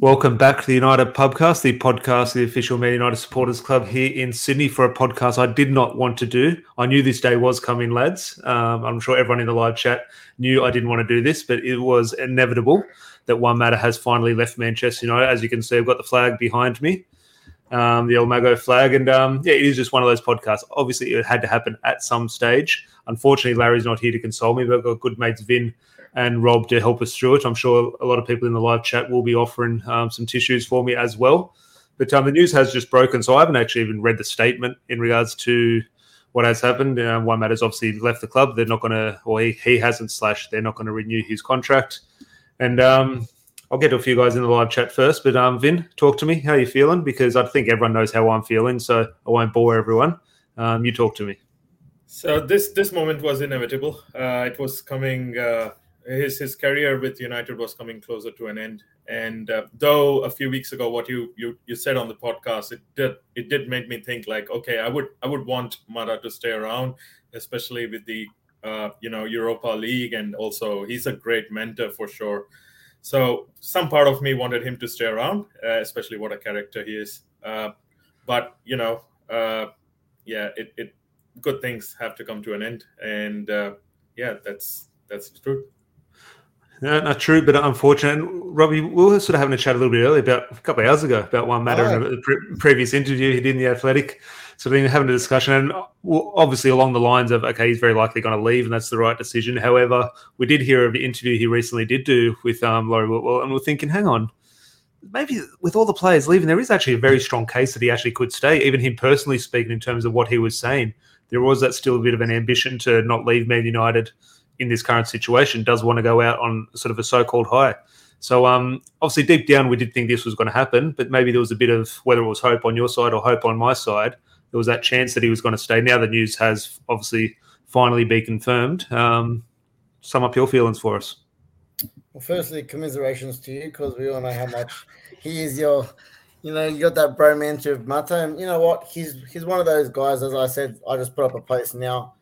Welcome back to the United Pubcast, the podcast, the official Man United Supporters Club here in Sydney for a podcast I did not want to do. I knew this day was coming, lads. Um, I'm sure everyone in the live chat knew I didn't want to do this, but it was inevitable that Juan Mata has finally left Manchester United. As you can see, I've got the flag behind me, um, the El Mago flag. And um, yeah, it is just one of those podcasts. Obviously, it had to happen at some stage. Unfortunately, Larry's not here to console me, but I've got good mates Vin and Rob to help us through it. I'm sure a lot of people in the live chat will be offering um, some tissues for me as well. But um, the news has just broken, so I haven't actually even read the statement in regards to what has happened. Uh, Juan Mata's obviously left the club. They're not going to, or he, he hasn't, slash, they're not going to renew his contract. And um, I'll get to a few guys in the live chat first. But um, Vin, talk to me. How are you feeling? Because I think everyone knows how I'm feeling, so I won't bore everyone. Um, you talk to me. So this this moment was inevitable. Uh, it was coming. Uh, his his career with United was coming closer to an end. And uh, though a few weeks ago, what you, you you said on the podcast, it did it did make me think like, okay, I would I would want Mata to stay around, especially with the uh, you know Europa League, and also he's a great mentor for sure. So some part of me wanted him to stay around, uh, especially what a character he is. Uh, but you know, uh, yeah, it, it good things have to come to an end, and uh, yeah, that's that's the truth. No, not true, but unfortunate. Robbie, we were sort of having a chat a little bit earlier about a couple of hours ago about Juan Mata oh. in a pre- previous interview he did in the Athletic. So we've been having a discussion, and obviously along the lines of okay, he's very likely going to leave, and that's the right decision. However, we did hear of the interview he recently did do with um, Laurie Whitwell, and we're thinking, hang on, maybe with all the players leaving, there is actually a very strong case that he actually could stay. Even him personally speaking, in terms of what he was saying, there was that still a bit of an ambition to not leave Man United in this current situation does want to go out on sort of a so-called high. So um, obviously deep down we did think this was going to happen, but maybe there was a bit of whether it was hope on your side or hope on my side. There was that chance that he was going to stay. Now the news has obviously finally been confirmed. Um, sum up your feelings for us. Well, firstly, commiserations to you because we all know how much he is your, you know, you got that bromance with Mata, and you know what? He's he's one of those guys. As I said, I just put up a post now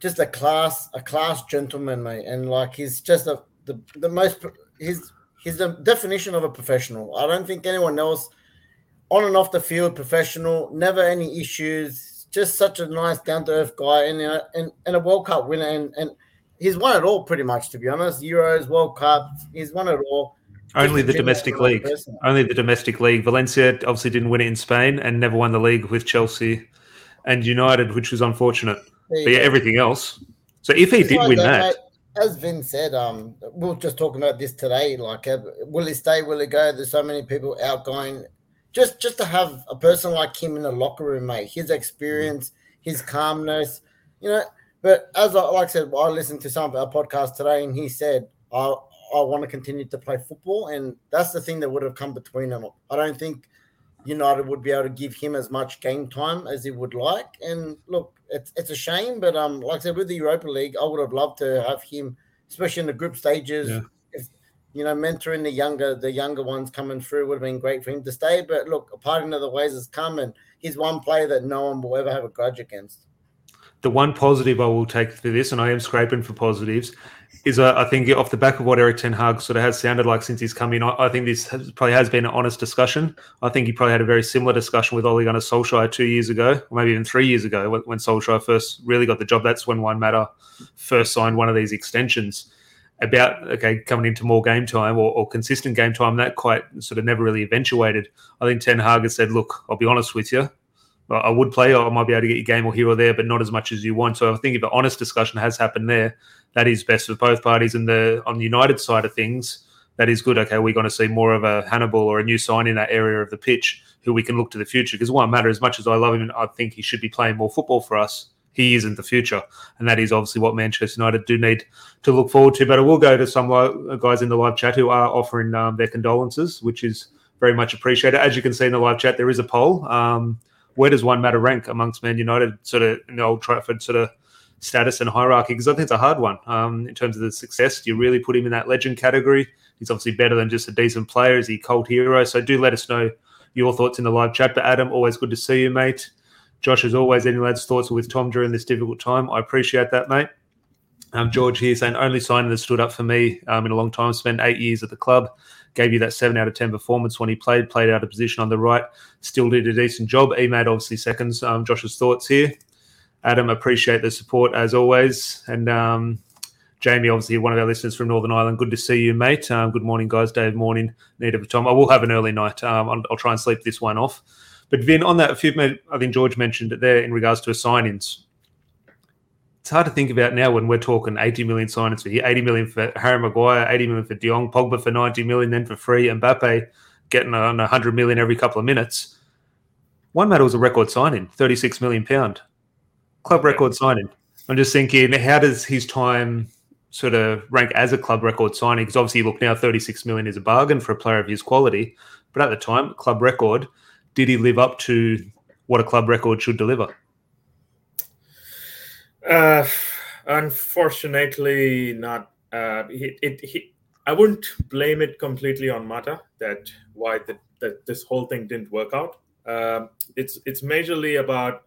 just a class, a class gentleman, mate, and like he's just a the, the most he's he's the definition of a professional. I don't think anyone else on and off the field professional, never any issues, just such a nice down to earth guy, and, uh, and and a World Cup winner, and and he's won it all pretty much to be honest. Euros, World Cup, he's won it all. Only the domestic league. Person. Only the domestic league. Valencia obviously didn't win it in Spain and never won the league with Chelsea and United, which was unfortunate. But yeah, everything else. So if he did win that, that as Vin said, um, we are just talking about this today. Like, uh, will he stay? Will he go? There's so many people outgoing. Just, just to have a person like him in the locker room, mate. His experience, his calmness, you know. But as I like I said, I listened to some of our podcast today, and he said, "I, I want to continue to play football," and that's the thing that would have come between them. I don't think United would be able to give him as much game time as he would like. And look, it's it's a shame, but um, like I said, with the Europa League, I would have loved to have him, especially in the group stages. Yeah. If you know, mentoring the younger the younger ones coming through would have been great for him to stay. But look, a parting of the ways has come, and he's one player that no one will ever have a grudge against. The one positive I will take for this, and I am scraping for positives, is uh, I think off the back of what Eric Ten Hag sort of has sounded like since he's come in, I, I think this has, probably has been an honest discussion. I think he probably had a very similar discussion with Ole Gunnar Solskjaer two years ago, or maybe even three years ago when, when Solskjaer first really got the job. That's when Juan Mata first signed one of these extensions about okay coming into more game time or, or, consistent game time. That quite sort of never really eventuated. I think Ten Hag has said, "Look, I'll be honest with you." I would play, or I might be able to get your game or here or there, but not as much as you want. So I think if an honest discussion has happened there, that is best for both parties. And the on the United side of things, that is good. Okay, we're going to see more of a Hannibal or a new sign in that area of the pitch who we can look to the future. Because Juan Mata as much as I love him, I think he should be playing more football for us. He isn't the future, and that is obviously what Manchester United do need to look forward to. But I will go to some guys in the live chat who are offering um, their condolences, which is very much appreciated. As you can see in the live chat, there is a poll. Um, where does Juan Mata rank amongst Man United, sort of in the Old Trafford sort of status and hierarchy? Because I think it's a hard one um, in terms of the success. Do you really put him in that legend category? He's obviously better than just a decent player. Is he cult hero? So do let us know your thoughts in the live chat. But Adam, always good to see you, mate. Josh, as always, any lads' thoughts with Tom during this difficult time? I appreciate that, mate. Um, George here saying only signing that stood up for me um, in a long time. Spent eight years at the club gave you that seven out of ten performance when he played, played out of position on the right, still did a decent job. He made obviously seconds. Um, Josh's thoughts here. Adam, appreciate the support as always, and um, Jamie, obviously one of our listeners from Northern Ireland. Good to see you, mate. Um, good morning, guys. Dave, morning. Need of time. I will have an early night. Um, I'll, I'll, try and sleep this one off. But Vin, on that, a few, I think George mentioned it there in regards to signings. It's hard to think about now when we're talking 80 million signings for 80 million for Harry Maguire, 80 million for De Jong, Pogba for 90 million, then for free, Mbappe getting on 100 million every couple of minutes. Juan Mata was a record signing, 36 million pound, club record signing. I'm just thinking, how does his time sort of rank as a club record signing? Because obviously, look now, 36 million is a bargain for a player of his quality. But at the time, club record, did he live up to what a club record should deliver? Uh, unfortunately, not. Uh, it, it, I wouldn't blame it completely on Mata that why the, that this whole thing didn't work out. Uh, it's it's majorly about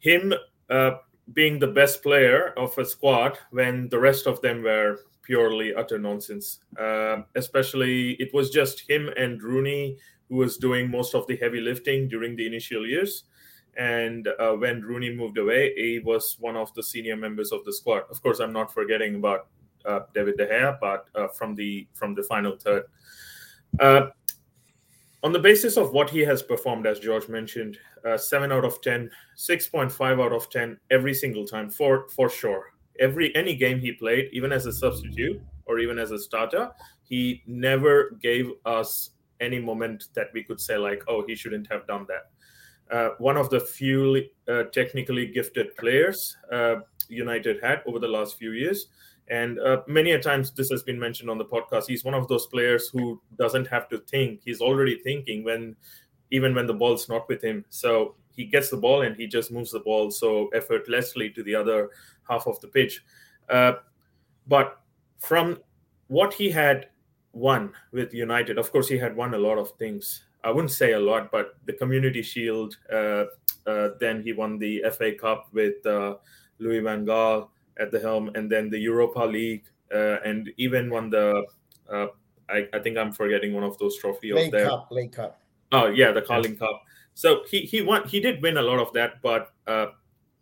him uh, being the best player of a squad when the rest of them were purely utter nonsense. Uh, especially, it was just him and Rooney who was doing most of the heavy lifting during the initial years. And uh, when Rooney moved away, he was one of the senior members of the squad. Of course, I'm not forgetting about uh, David De Gea, but uh, from the from the final third. Uh, on the basis of what he has performed, as George mentioned, uh, seven out of 10, 6.5 out of 10 every single time for for sure. Every any game he played, even as a substitute or even as a starter, he never gave us any moment that we could say like, oh, he shouldn't have done that. Uh, one of the few uh, technically gifted players uh, United had over the last few years. And uh, many a times this has been mentioned on the podcast. He's one of those players who doesn't have to think. He's already thinking when even when the ball's not with him. So he gets the ball and he just moves the ball so effortlessly to the other half of the pitch. Uh, but from what he had won with United, of course, he had won a lot of things. I wouldn't say a lot, but the Community Shield. Uh, uh, then he won the FA Cup with uh, Louis Van Gaal at the helm, and then the Europa League, uh, and even won the. Uh, I, I, think I'm forgetting one of those trophies League there. Cup, League Cup. Oh yeah, the Carling Cup. So he he won. He did win a lot of that, but uh,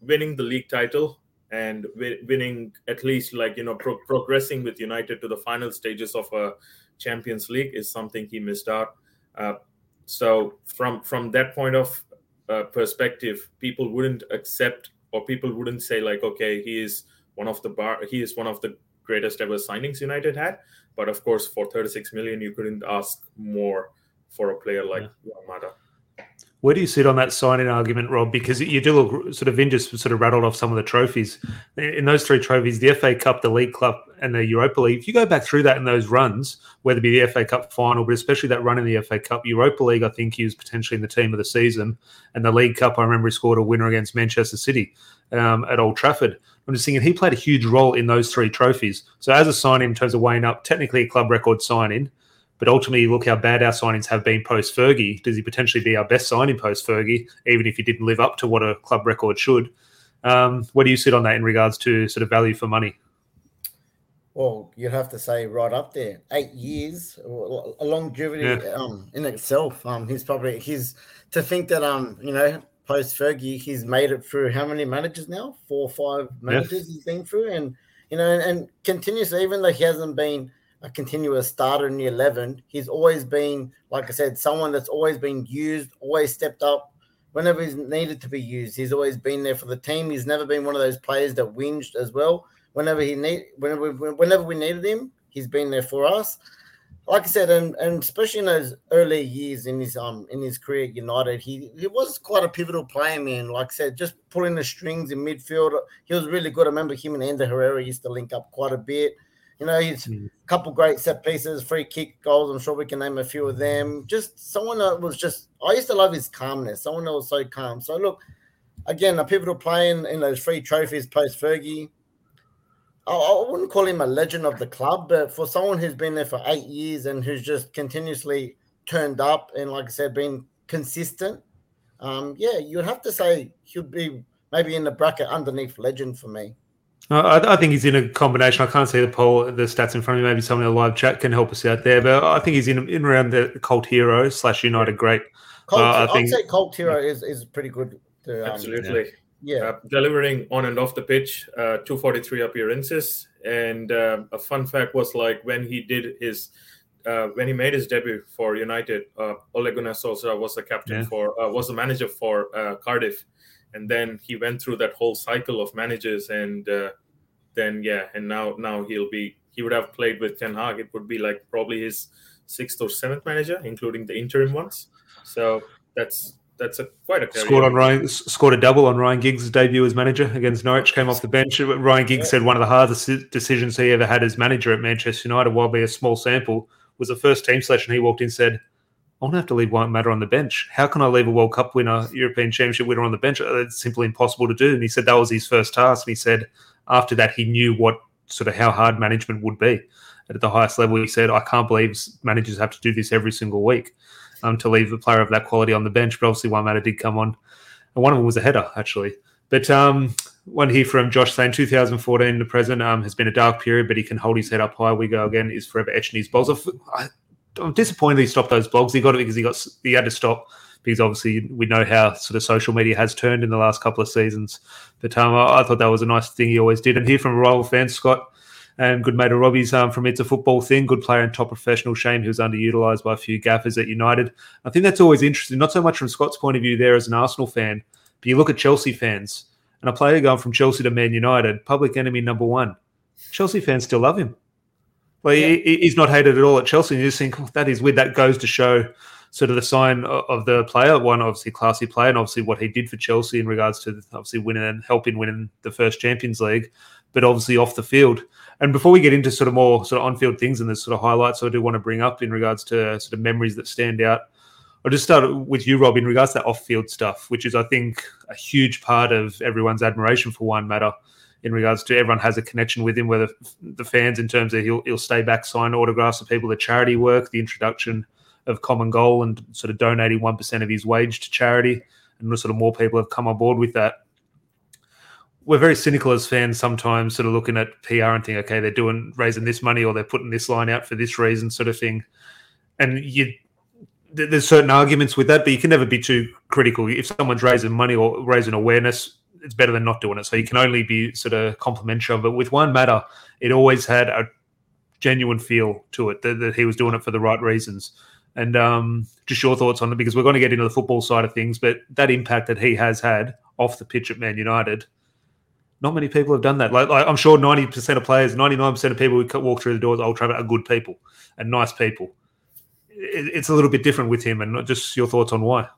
winning the league title and winning at least like you know pro- progressing with United to the final stages of a Champions League is something he missed out. Uh, so from from that point of uh, perspective, people wouldn't accept or people wouldn't say like, okay, he is one of the bar, he is one of the greatest ever signings United had. But of course, for 36 million, you couldn't ask more for a player like yeah. Where do you sit on that signing argument, Rob? Because you do look sort of Vin just sort of rattled off some of the trophies. In those three trophies, the FA Cup, the League Cup, and the Europa League, if you go back through that in those runs, whether it be the FA Cup final, but especially that run in the FA Cup, Europa League, I think he was potentially in the team of the season. And the League Cup, I remember he scored a winner against Manchester City um, at Old Trafford. I'm just thinking he played a huge role in those three trophies. So as a sign in terms of weighing up, technically a club record sign in, but ultimately, look how bad our signings have been post Fergie. Does he potentially be our best signing post Fergie, even if he didn't live up to what a club record should? Um, where do you sit on that in regards to sort of value for money? Well, you'd have to say right up there. Eight years, a longevity yeah. um, in itself. Um, he's probably he's to think that um, you know, post Fergie, he's made it through how many managers now? Four or five managers he's been through, and you know, and, and continuously, even though he hasn't been a continuous starter in the 11. He's always been, like I said, someone that's always been used, always stepped up whenever he's needed to be used. He's always been there for the team. He's never been one of those players that whinged as well. Whenever he need, whenever whenever we needed him, he's been there for us. Like I said, and, and especially in those early years in his um in his career at United, he, he was quite a pivotal player, man. Like I said, just pulling the strings in midfield, he was really good. I remember him and Ander Herrera used to link up quite a bit. You know, he's a mm. couple great set pieces, free kick goals. I'm sure we can name a few of them. Just someone that was just, I used to love his calmness. Someone that was so calm. So, look, again, a pivotal player in, in those three trophies post Fergie. I, I wouldn't call him a legend of the club, but for someone who's been there for eight years and who's just continuously turned up and, like I said, been consistent, um, yeah, you'd have to say he'd be maybe in the bracket underneath legend for me. I, I, think he's in a combination. I can't see the poll, the stats in front of me. Maybe someone in the live chat can help us out there. But I think he's in in around the cult hero slash United great. Cult, uh, I think, I'd say cult hero is, is pretty good. To, um, Absolutely. Yeah. Uh, delivering on and off the pitch, uh, 243 appearances. And uh, a fun fact was like when he did his, uh, when he made his debut for United, uh, Ole Gunnar Solskjaer was the captain yeah. for, uh, was the manager for uh, Cardiff. And then he went through that whole cycle of managers. And uh, then, yeah, and now, now he'll be, he would have played with Ten Hag. It would be like probably his sixth or seventh manager, including the interim ones. So that's that's a quite a scored on Ryan scored a double on Ryan Giggs' debut as manager against Norwich. Came off the bench. Ryan Giggs yeah. said one of the hardest decisions he ever had as manager at Manchester United, while being a small sample, was the first team selection. He walked in said, "I'm gonna have to leave Juan Mata on the bench. How can I leave a World Cup winner, European Championship winner on the bench? It's simply impossible to do." And he said that was his first task. And he said after that he knew what sort of how hard management would be at the highest level. He said, "I can't believe managers have to do this every single week." um, to leave a player of that quality on the bench. But obviously, Juan Mata did come on, and one of them was a header actually. But um, one here from Josh saying 2014 to present um, has been a dark period, but he can hold his head up high. We go again is forever etched in his blogs. I, am disappointed he stopped those blogs. He got it because he got he had to stop because obviously we know how sort of social media has turned in the last couple of seasons. But um, I, I, thought that was a nice thing he always did. And here from a rival fan, Scott, and good mate of Robbie's um, from It's a Football Thing, good player and top professional. Shame he was underutilized by a few gaffers at United. I think that's always interesting, not so much from Scott's point of view there as an Arsenal fan, but you look at Chelsea fans and a player going from Chelsea to Man United, public enemy number one. Chelsea fans still love him. Well, yeah. he, he's not hated at all at Chelsea. And you just think oh, that is weird. That goes to show sort of the sign of the player. One, obviously, classy player, and obviously what he did for Chelsea in regards to obviously winning and helping winning the first Champions League, but obviously off the field. And before we get into sort of more sort of on-field things and the sort of highlights, I do want to bring up in regards to sort of memories that stand out. I'll just start with you, Rob, in regards to that off-field stuff, which is, I think, a huge part of everyone's admiration for Juan Mata. In regards to everyone has a connection with him, whether the fans, in terms of he'll, he'll stay back, sign autographs for people, the charity work, the introduction of Common Goal, and sort of donating one percent of his wage to charity, and sort of more people have come on board with that we're very cynical as fans sometimes, sort of looking at PR and thinking, okay, they're doing raising this money or they're putting this line out for this reason, sort of thing. And you, there's certain arguments with that, but you can never be too critical. If someone's raising money or raising awareness, it's better than not doing it. So you can only be sort of complimentary of it. With Juan Mata, it always had a genuine feel to it that, that he was doing it for the right reasons. And um, just your thoughts on it, because we're going to get into the football side of things, but that impact that he has had off the pitch at Man United not many people have done that. Like, like I'm sure 90% of players, 99% of people who walk through the doors Old Trafford are good people and nice people. It, it's a little bit different with him, and just your thoughts on why.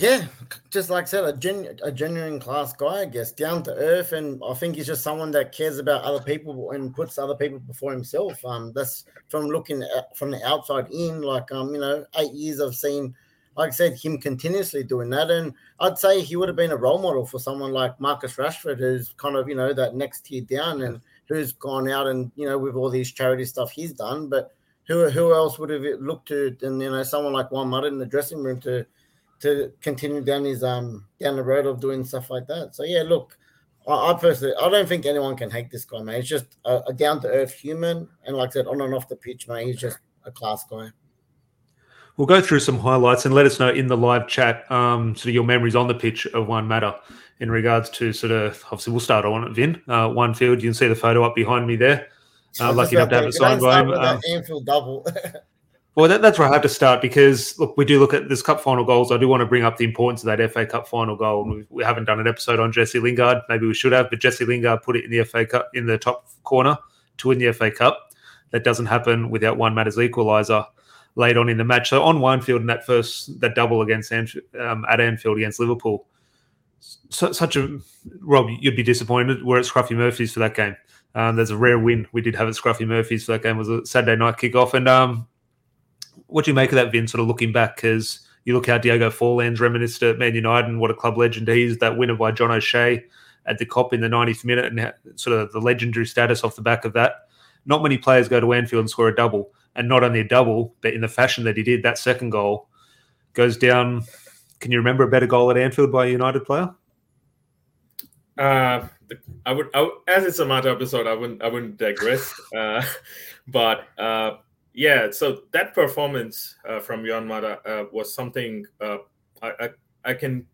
Yeah, just like I said, a, a genuine class guy, I guess, down to earth, and I think he's just someone that cares about other people and puts other people before himself. Um, that's from looking at, from the outside in. Like, um, you know, eight years I've seen like I said, him continuously doing that. And I'd say he would have been a role model for someone like Marcus Rashford, who's kind of, you know, that next tier down and who's gone out and, you know, with all these charity stuff he's done. But who who else would have looked to and you know, someone like Juan Mata in the dressing room to to continue down his um down the road of doing stuff like that. So yeah, look, I, I personally I don't think anyone can hate this guy, man. He's just a, a down to earth human, and like I said, on and off the pitch, man, he's just a class guy. We'll go through some highlights and let us know in the live chat um, sort of your memories on the pitch of Juan Mata in regards to sort of obviously we'll start on it, Vin. Uh, one field, you can see the photo up behind me there. Uh, lucky enough to have it signed by him. Um, Anfield double. well, that, that's where I have to start because look, we do look at this cup final goals. I do want to bring up the importance of that FA Cup final goal. We, we haven't done an episode on Jesse Lingard. Maybe we should have, but Jesse Lingard put it in the FA Cup in the top corner to win the FA Cup. That doesn't happen without Juan Mata's equaliser late on in the match. So on Winefield in that first that double against um, at Anfield against Liverpool, so, such a Rob, you'd be disappointed. We're at Scruffy Murphy's for that game. Um, there's a rare win we did have at Scruffy Murphy's for that game. It was a Saturday night kickoff. And um, what do you make of that, Vin? Sort of looking back because you look how Diego Forlan's reminisced at Man United and what a club legend he is. That winner by John O'Shea at the Kop in the 90th minute and sort of the legendary status off the back of that. Not many players go to Anfield and score a double and not only a double, but in the fashion that he did, that second goal goes down. Can you remember a better goal at Anfield by a United player? Uh, I would, I as it's a Mata episode, I wouldn't, I wouldn't digress. Uh, but uh, yeah, so that performance uh, from Juan Mata uh, was something uh, I, I, I can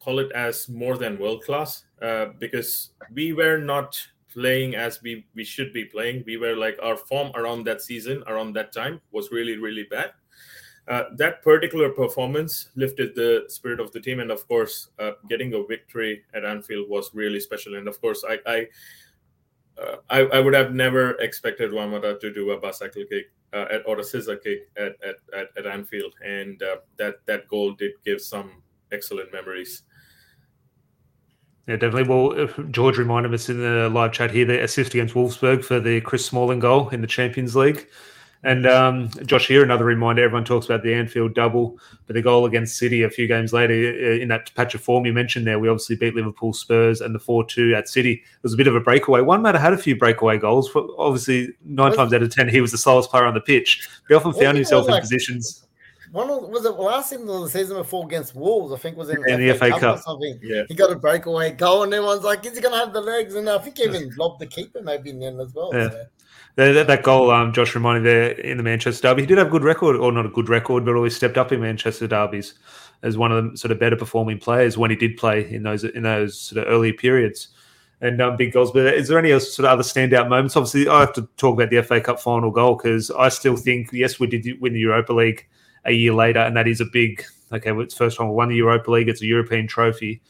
call it as more than world class uh, because we were not playing as we we should be playing. We were like our form around that season, around that time, was really really bad. Uh, that particular performance lifted the spirit of the team, and of course, uh, getting a victory at Anfield was really special. And of course, I I, uh, I, I, would have never expected Juan Mata to do a bicycle kick uh, at, or a scissor kick at at, at, at Anfield, and uh, that that goal did give some excellent memories. Yeah, definitely. Well, George reminded us in the live chat here the assist against Wolfsburg for the Chris Smalling goal in the Champions League. And um, Josh, here another reminder: everyone talks about the Anfield double, but the goal against City a few games later uh, in that patch of form you mentioned there, we obviously beat Liverpool, Spurs, and the four-two at City. It was a bit of a breakaway. Juan Mata had a few breakaway goals. Obviously, nine times out of ten, he was the slowest player on the pitch. He often found himself in like, positions. One was it last season or the season before against Wolves? I think was in, in the FA, Cup, Cup. or something. Yeah, he got a breakaway goal, and everyone's like, "Is he going to have the legs?" And I think he even lobbed the keeper maybe in the end as well. Yeah. So. That, that, goal, um, Josh reminded there in the Manchester derby, he did have a good record, or not a good record, but always stepped up in Manchester derbies as one of the sort of better performing players when he did play in those in those sort of early periods and um, big goals. But is there any sort of other standout moments? Obviously, I have to talk about the FA Cup final goal because I still think yes, we did win the Europa League a year later, and that is a big okay. Well, it's first time we won the Europa League. It's a European trophy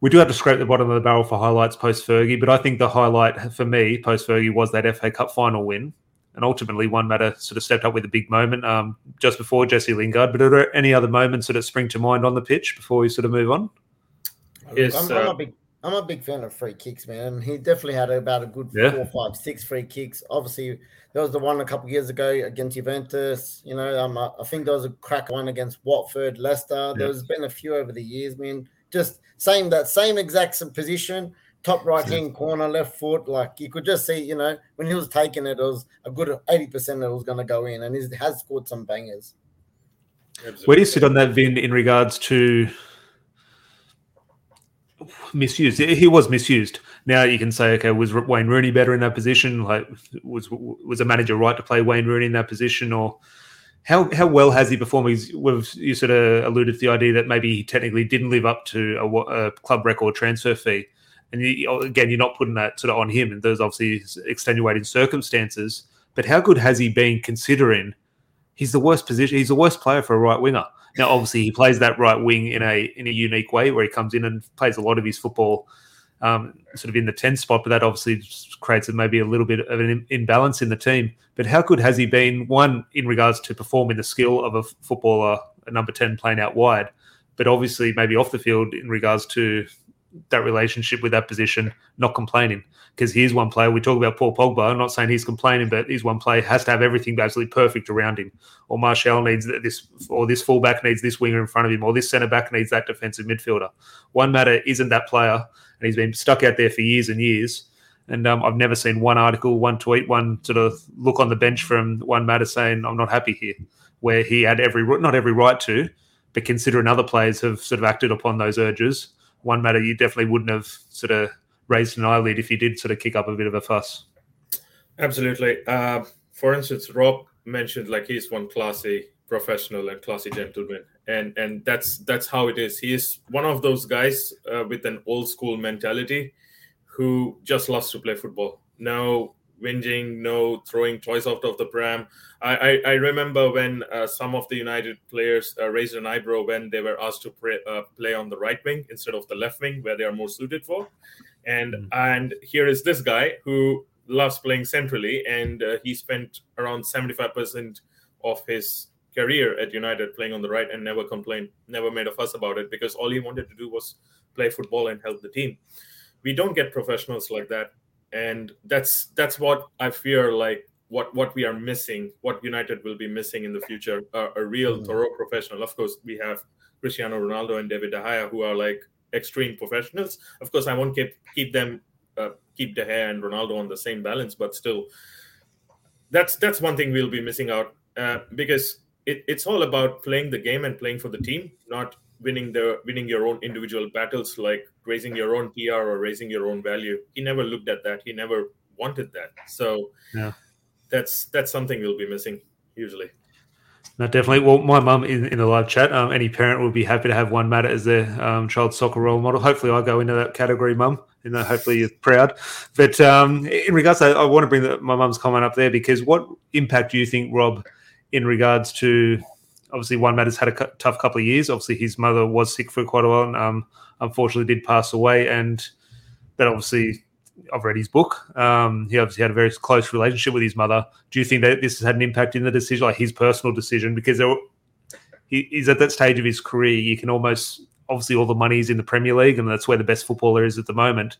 we do have to scrape the bottom of the barrel for highlights post Fergie, but I think the highlight for me post Fergie was that FA Cup final win. And ultimately, Juan Mata sort of stepped up with a big moment um, just before Jesse Lingard. But are there any other moments that spring to mind on the pitch before we sort of move on? Yes, I'm, uh, I'm, a big, I'm a big fan of free kicks, man. He definitely had about a good yeah. four, five, six free kicks. Obviously, there was the one a couple years ago against Juventus. You know, um, I think there was a crack one against Watford, Leicester. Yeah. There's been a few over the years, man just same that same exact position, top right hand corner, left foot. Like you could just see, you know, when he was taking it, it was a good eighty percent that was going to go in, and he has scored some bangers. Absolutely. Where do you sit on that, Vin, in regards to misused? He was misused. Now you can say, okay, was Wayne Rooney better in that position? Like, was was a manager right to play Wayne Rooney in that position, or how how well has he performed? He's, we've, you sort of alluded to the idea that maybe he technically didn't live up to a, a club record transfer fee, and you, again, you're not putting that sort of on him. And there's obviously extenuating circumstances. But how good has he been considering he's the worst position? He's the worst player for a right winger. Now, obviously, he plays that right wing in a in a unique way where he comes in and plays a lot of his football um, sort of in the 10 spot, but that obviously creates maybe a little bit of an imbalance in the team. But how good has he been, one, in regards to performing the skill of a footballer, a number 10 playing out wide, but obviously maybe off the field in regards to that relationship with that position, not complaining. Because he's one player, we talk about Paul Pogba, I'm not saying he's complaining, but he's one player has to have everything absolutely perfect around him. Or Martial needs this, or this fullback needs this winger in front of him, or this centre back needs that defensive midfielder. Juan Mata isn't that player and he's been stuck out there for years and years. And um, I've never seen one article, one tweet, one sort of look on the bench from Juan Mata saying, "I'm not happy here," where he had every not every right to, but considering other players have sort of acted upon those urges, Juan Mata you definitely wouldn't have sort of raised an eyelid if he did sort of kick up a bit of a fuss. Absolutely. Uh, for instance, Rob mentioned like he's one classy professional and classy gentleman and and that's that's how it is. He is one of those guys uh, with an old school mentality who just loves to play football. No whinging no throwing toys out of the pram. I i, I remember when uh, some of the united players uh, raised an eyebrow when they were asked to pray, uh, play on the right wing instead of the left wing where they are more suited for. And mm. and here is this guy who loves playing centrally and uh, he spent around 75% of his career at United playing on the right and never complained, never made a fuss about it because all he wanted to do was play football and help the team. We don't get professionals like that, and that's that's what I fear like what what we are missing, what United will be missing in the future, uh, a real mm. thorough professional. Of course, we have Cristiano Ronaldo and David De Gea who are like extreme professionals. Of course, I won't keep keep them uh, keep De Gea and Ronaldo on the same balance, but still, that's that's one thing we'll be missing out uh, because it, it's all about playing the game and playing for the team, not winning the winning your own individual battles, like raising your own PR or raising your own value. He never looked at that. He never wanted that. So yeah. that's that's something we'll be missing usually. No, definitely. Well, my mum in, in the live chat, um, any parent would be happy to have Juan Mata as their um, child soccer role model. Hopefully, I go into that category, mum. Know, hopefully you're proud. But um, in regards to, I want to bring the, my mum's comment up there because what impact do you think, Rob, in regards to obviously Juan Mata's had a cu- tough couple of years. Obviously, his mother was sick for quite a while and um, unfortunately did pass away. And that obviously I've read his book. Um, he obviously had a very close relationship with his mother. Do you think that this has had an impact in the decision, like his personal decision? Because were, he, he's at that stage of his career, you can almost obviously all the money is in the Premier League, and that's where the best footballer is at the moment.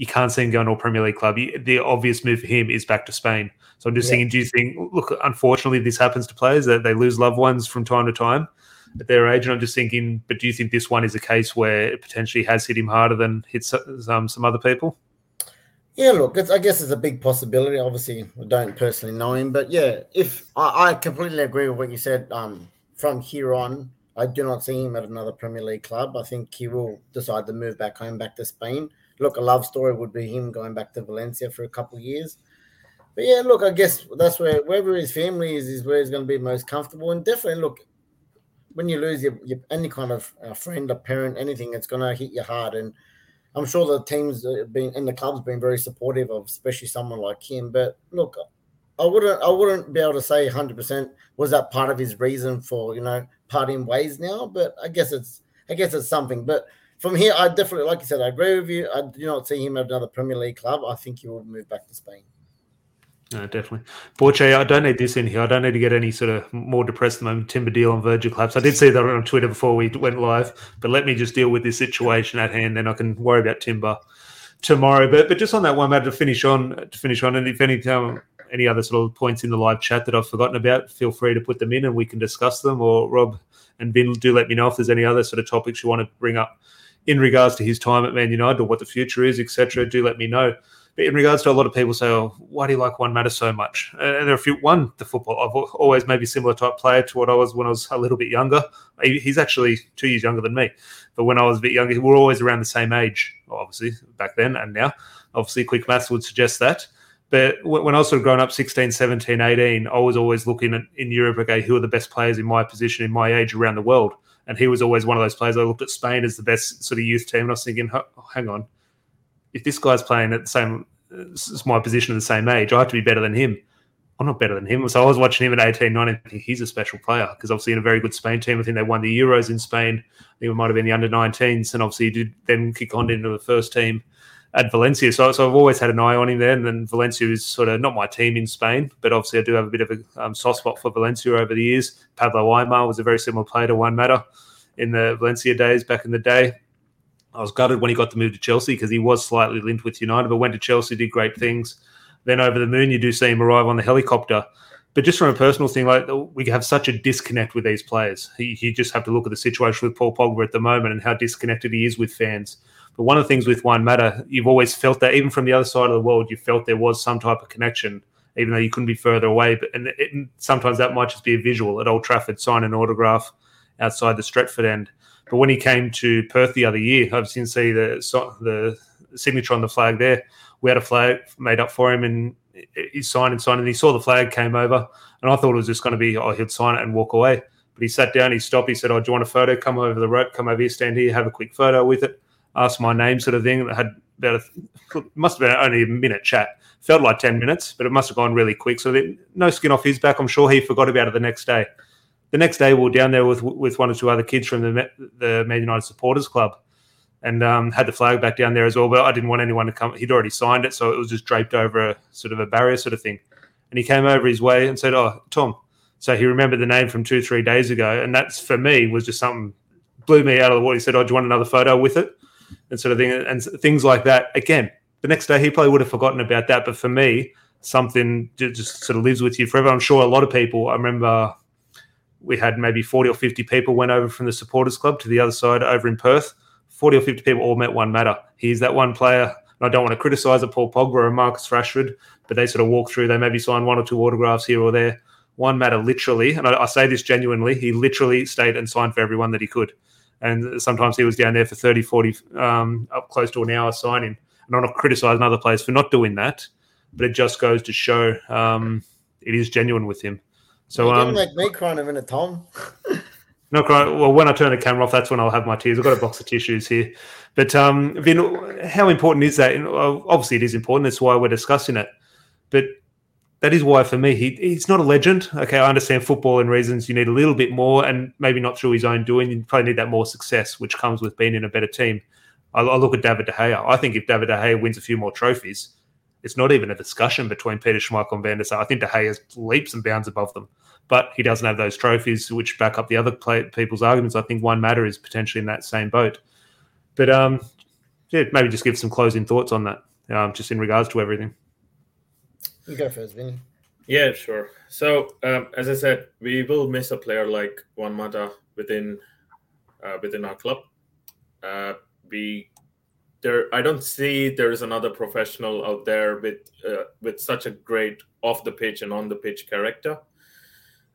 You can't see him going to a Premier League club. The obvious move for him is back to Spain. So I'm just yeah. thinking, do you think? Look, unfortunately, this happens to players that they lose loved ones from time to time at their age. And I'm just thinking, but do you think this one is a case where it potentially has hit him harder than hit some some other people? Yeah, look, I guess it's a big possibility. Obviously, I don't personally know him, but yeah, if I, I completely agree with what you said. Um, from here on, I do not see him at another Premier League club. I think he will decide to move back home, back to Spain. Look, a love story would be him going back to Valencia for a couple of years. But yeah, look, I guess that's where wherever his family is, is where he's going to be most comfortable. And definitely, look, when you lose your, your any kind of a friend, a parent, anything, it's going to hit you hard. And I'm sure the teams been in the club's been very supportive of, especially someone like him. But look, I wouldn't I wouldn't be able to say 100 percent was that part of his reason for you know parting ways now. But I guess it's I guess it's something. But from here, I definitely like you said, I agree with you. I do not see him at another Premier League club. I think he will move back to Spain. No, definitely. Borche, I don't need this in here. I don't need to get any sort of more depressed moment. Timber deal on Virgil Claps. I did see that on Twitter before we went live, but let me just deal with this situation at hand, then I can worry about Timber tomorrow. But but just on that Juan Mata to finish on to finish on, and if any um, any other sort of points in the live chat that I've forgotten about, feel free to put them in and we can discuss them. Or Rob and Vin, do let me know if there's any other sort of topics you want to bring up in regards to his time at Man United or what the future is, etc. Do let me know. But in regards to a lot of people say, oh, why do you like Juan Mata so much? And there are a few, one, the football. I've always maybe similar type player to what I was when I was a little bit younger. He's actually two years younger than me. But when I was a bit younger, we were always around the same age, obviously, back then and now. Obviously, quick maths would suggest that. But when I was sort of growing up 16, 17, 18, I was always looking at in Europe, okay, who are the best players in my position, in my age around the world? And he was always one of those players. I looked at Spain as the best sort of youth team, and I was thinking, oh, hang on, if this guy's playing at the same uh, it's my position at the same age, I have to be better than him. I'm not better than him. So I was watching him at 18, 19. He's a special player because obviously in a very good Spain team. I think they won the Euros in Spain. I think it might have been the under 19s. And obviously he did then kick on into the first team at Valencia. So, so I've always had an eye on him there. And then Valencia is sort of not my team in Spain, but obviously I do have a bit of a um, soft spot for Valencia over the years. Pablo Aimar was a very similar player to Juan Mata in the Valencia days back in the day. I was gutted when he got to move to Chelsea because he was slightly linked with United, but went to Chelsea, did great things. Then over the moon, you do see him arrive on the helicopter. But just from a personal thing, like we have such a disconnect with these players. You, you just have to look at the situation with Paul Pogba at the moment and how disconnected he is with fans. But one of the things with Juan Mata, you've always felt that even from the other side of the world, you felt there was some type of connection, even though you couldn't be further away. But and it, sometimes that might just be a visual at Old Trafford, sign an autograph outside the Stretford end. But when he came to Perth the other year, I've seen see the the signature on the flag there. We had a flag made up for him, and he signed and signed, and he saw the flag came over, and I thought it was just going to be oh he'd sign it and walk away. But he sat down, he stopped, he said, "Oh, do you want a photo? Come over the rope, come over here, stand here, have a quick photo with it." Asked my name, sort of thing. I had about a, must have been only a minute chat. Felt like ten minutes, but it must have gone really quick. So no skin off his back. I'm sure he forgot about it the next day the next day we were down there with with one or two other kids from the the Man United supporters club, and um, had the flag back down there as well. But I didn't want anyone to come. He'd already signed it, so it was just draped over a sort of a barrier sort of thing. And he came over his way and said, "Oh, Tom." So he remembered the name from two three days ago, and that's for me was just something blew me out of the water. He said, "Oh, do you want another photo with it?" And sort of thing, and things like that. Again, the next day he probably would have forgotten about that, but for me, something just sort of lives with you forever. I'm sure a lot of people. I remember we had maybe 40 or 50 people went over from the supporters club to the other side over in Perth. 40 or 50 people all met Juan Mata. He's that one player. I don't want to criticize a Paul Pogba or Marcus Rashford, but they sort of walk through. They maybe sign one or two autographs here or there. Juan Mata literally, and I, I say this genuinely, he literally stayed and signed for everyone that he could. And sometimes he was down there for 30, 40, um, up close to an hour signing. And I'm not criticizing other players for not doing that, but it just goes to show um, it is genuine with him. So you um, make me cry in a minute, Tom. not cry. Well, when I turn the camera off, that's when I'll have my tears. I've got a box of tissues here. But um, Vin, how important is that? Obviously, it is important. That's why we're discussing it. But that is why, for me, he, he's not a legend. Okay, I understand football and reasons you need a little bit more, and maybe not through his own doing. You probably need that more success, which comes with being in a better team. I, I look at David De Gea. I think if David De Gea wins a few more trophies, it's not even a discussion between Peter Schmeichel and Van der Sar. I think De Gea is leaps and bounds above them but he doesn't have those trophies, which back up the other play, people's arguments. I think Juan Mata is potentially in that same boat. But um, yeah, maybe just give some closing thoughts on that, um, just in regards to everything. You go first, Vinny. Yeah, sure. So um, as I said, we will miss a player like Juan Mata within uh, within our club. Uh, we there, I don't see there is another professional out there with uh, with such a great off the pitch and on the pitch character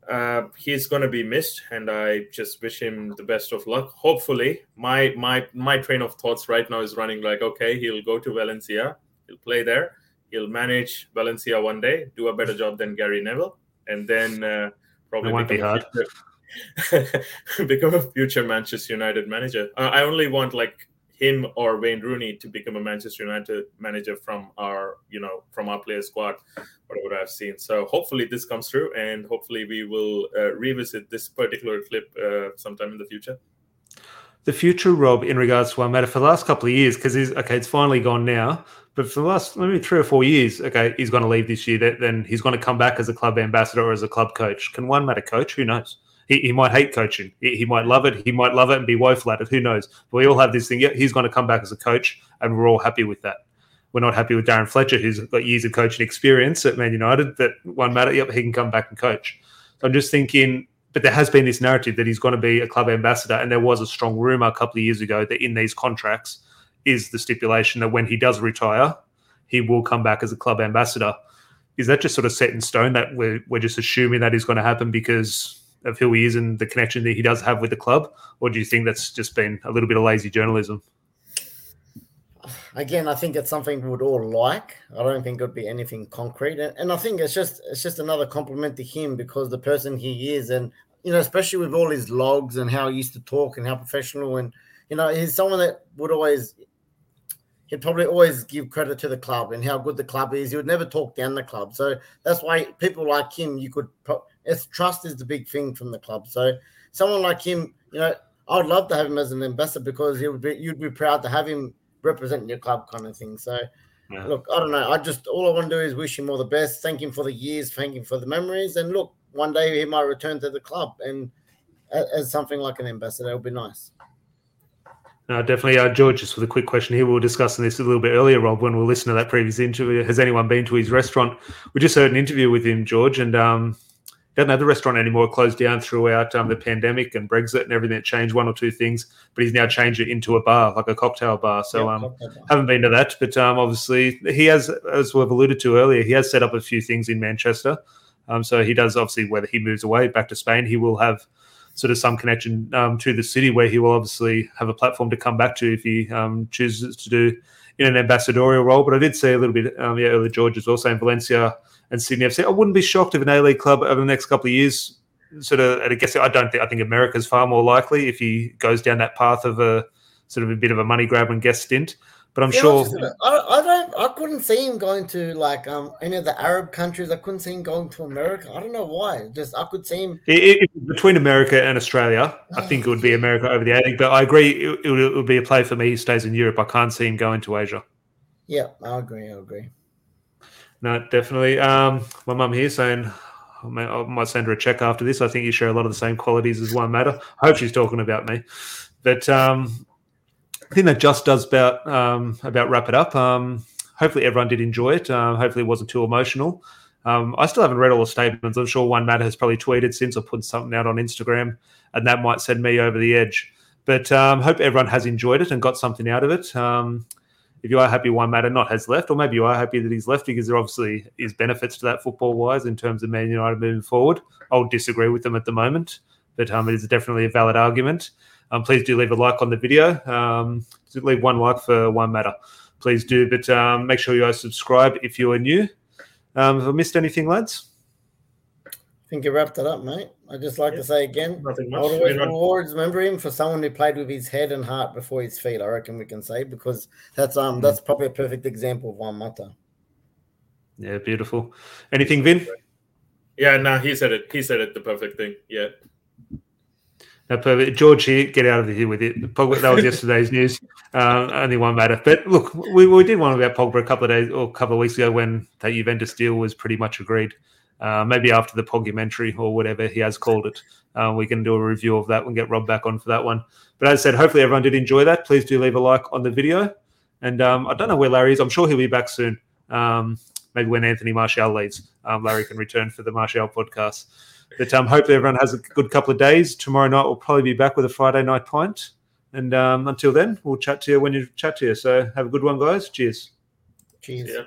uh, he's going to be missed, and I just wish him the best of luck. Hopefully, my my my train of thoughts right now is running like, okay, he'll go to Valencia, he'll play there, he'll manage Valencia one day, do a better job than Gary Neville, and then uh, probably won't be hard. become a future Manchester United manager. Uh, I only want like him or Wayne Rooney to become a Manchester United manager from our, you know, from our player squad, whatever I've seen. So hopefully this comes through, and hopefully we will uh, revisit this particular clip uh, sometime in the future. The future, Rob, in regards to our Mata for the last couple of years, because he's okay, it's finally gone now. But for the last maybe three or four years, okay, he's going to leave this year. Then he's going to come back as a club ambassador or as a club coach. Can Juan Mata coach? Who knows? He, he might hate coaching. He, he, might love it. He might love it and be woeful at it. Who knows? But we all have this thing. Yeah, he's going to come back as a coach, and we're all happy with that. We're not happy with Darren Fletcher, who's got years of coaching experience at Man United. That Juan Mata. Yep, he can come back and coach. So I'm just thinking. But there has been this narrative that he's going to be a club ambassador, and there was a strong rumor a couple of years ago that in these contracts is the stipulation that when he does retire, he will come back as a club ambassador. Is that just sort of set in stone that we're, we're just assuming that is going to happen because of who he is and the connection that he does have with the club, or do you think that's just been a little bit of lazy journalism? Again, I think it's something we would all like. I don't think it would be anything concrete, and, and I think it's just it's just another compliment to him because the person he is, and you know, especially with all his logs and how he used to talk and how professional, and you know, he's someone that would always he'd probably always give credit to the club and how good the club is. He would never talk down the club. So that's why people like him, you could it's trust is the big thing from the club. So someone like him, you know, I would love to have him as an ambassador because he would be you'd be proud to have him representing your club kind of thing. So yeah. look, I don't know. I just all I want to do is wish him all the best, thank him for the years, thank him for the memories, and look, one day he might return to the club and as something like an ambassador, it would be nice. No, definitely. Uh, George, just with a quick question here. We were discussing this a little bit earlier, Rob, when we were listening to that previous interview. Has anyone been to his restaurant? We just heard an interview with him, George, and um, doesn't have the restaurant anymore. It closed down throughout um, the pandemic and Brexit and everything. It changed one or two things, but he's now changed it into a bar, like a cocktail bar. So yeah, um, bar. haven't been to that, but um, obviously he has, as we've alluded to earlier, he has set up a few things in Manchester. Um, so he does obviously whether he moves away back to Spain, he will have sort of some connection um, to the city where he will obviously have a platform to come back to if he um, chooses to do in an ambassadorial role. But I did say a little bit um, yeah, earlier, George as well, saying Valencia and Sydney FC. I wouldn't be shocked if an A League club over the next couple of years sort of. I guess I don't think. I think America's far more likely if he goes down that path of a sort of a bit of a money grab and guest stint. But I'm yeah, sure. I, I, don't. I couldn't see him going to like um any of the Arab countries. I couldn't see him going to America. I don't know why. Just I could see him it, it, between America and Australia. I think it would be America over the A But I agree, it, it, would, it would be a play for me. He stays in Europe. I can't see him going to Asia. Yeah, I agree. I agree. No, definitely. Um, my mum here saying I might, send her a check after this. I think you share a lot of the same qualities as Juan Mata. I hope she's talking about me. But um, I think that just does about um, about wrap it up. Um, hopefully, everyone did enjoy it. Um, hopefully, it wasn't too emotional. Um, I still haven't read all the statements. I'm sure Juan Mata has probably tweeted since or put something out on Instagram, and that might send me over the edge. But um, hope everyone has enjoyed it and got something out of it. Um, if you are happy Juan Mata not has left, or maybe you are happy that he's left because there obviously is benefits to that football wise in terms of Man United moving forward. I'll disagree with them at the moment, but um, it is definitely a valid argument. Um, please do leave a like on the video. Um, leave one like for Juan Mata. Please do, but um, make sure you guys subscribe if you are new. Um, have I missed anything, lads? I think you wrapped it up, mate. I just like Yeah. to say again, Nothing much. always rewards. Remember him for someone who played with his head and heart before his feet. I reckon we can say because that's um that's probably a perfect example of Juan Mata. Yeah, beautiful. Anything, Vin? Yeah, no, he said it. He said it. The perfect thing. Yeah. No, perfect. George, here, get out of here with it. Pogba, that was yesterday's news. Um, only one Mata. But look, we, we did one about Pogba a couple of days or a couple of weeks ago when that Juventus deal was pretty much agreed. Uh, maybe after the Pogumentary or whatever he has called it. Uh, we can do a review of that and get Rob back on for that one. But as I said, hopefully everyone did enjoy that. Please do leave a like on the video. And um, I don't know where Larry is. I'm sure he'll be back soon. Um, maybe when Anthony Martial leaves, um, Larry can return for the Martial podcast. But um, hopefully everyone has a good couple of days. Tomorrow night we'll probably be back with a Friday night pint. And um, until then, we'll chat to you when you chat to you. So have a good one, guys. Cheers. Cheers. Yeah.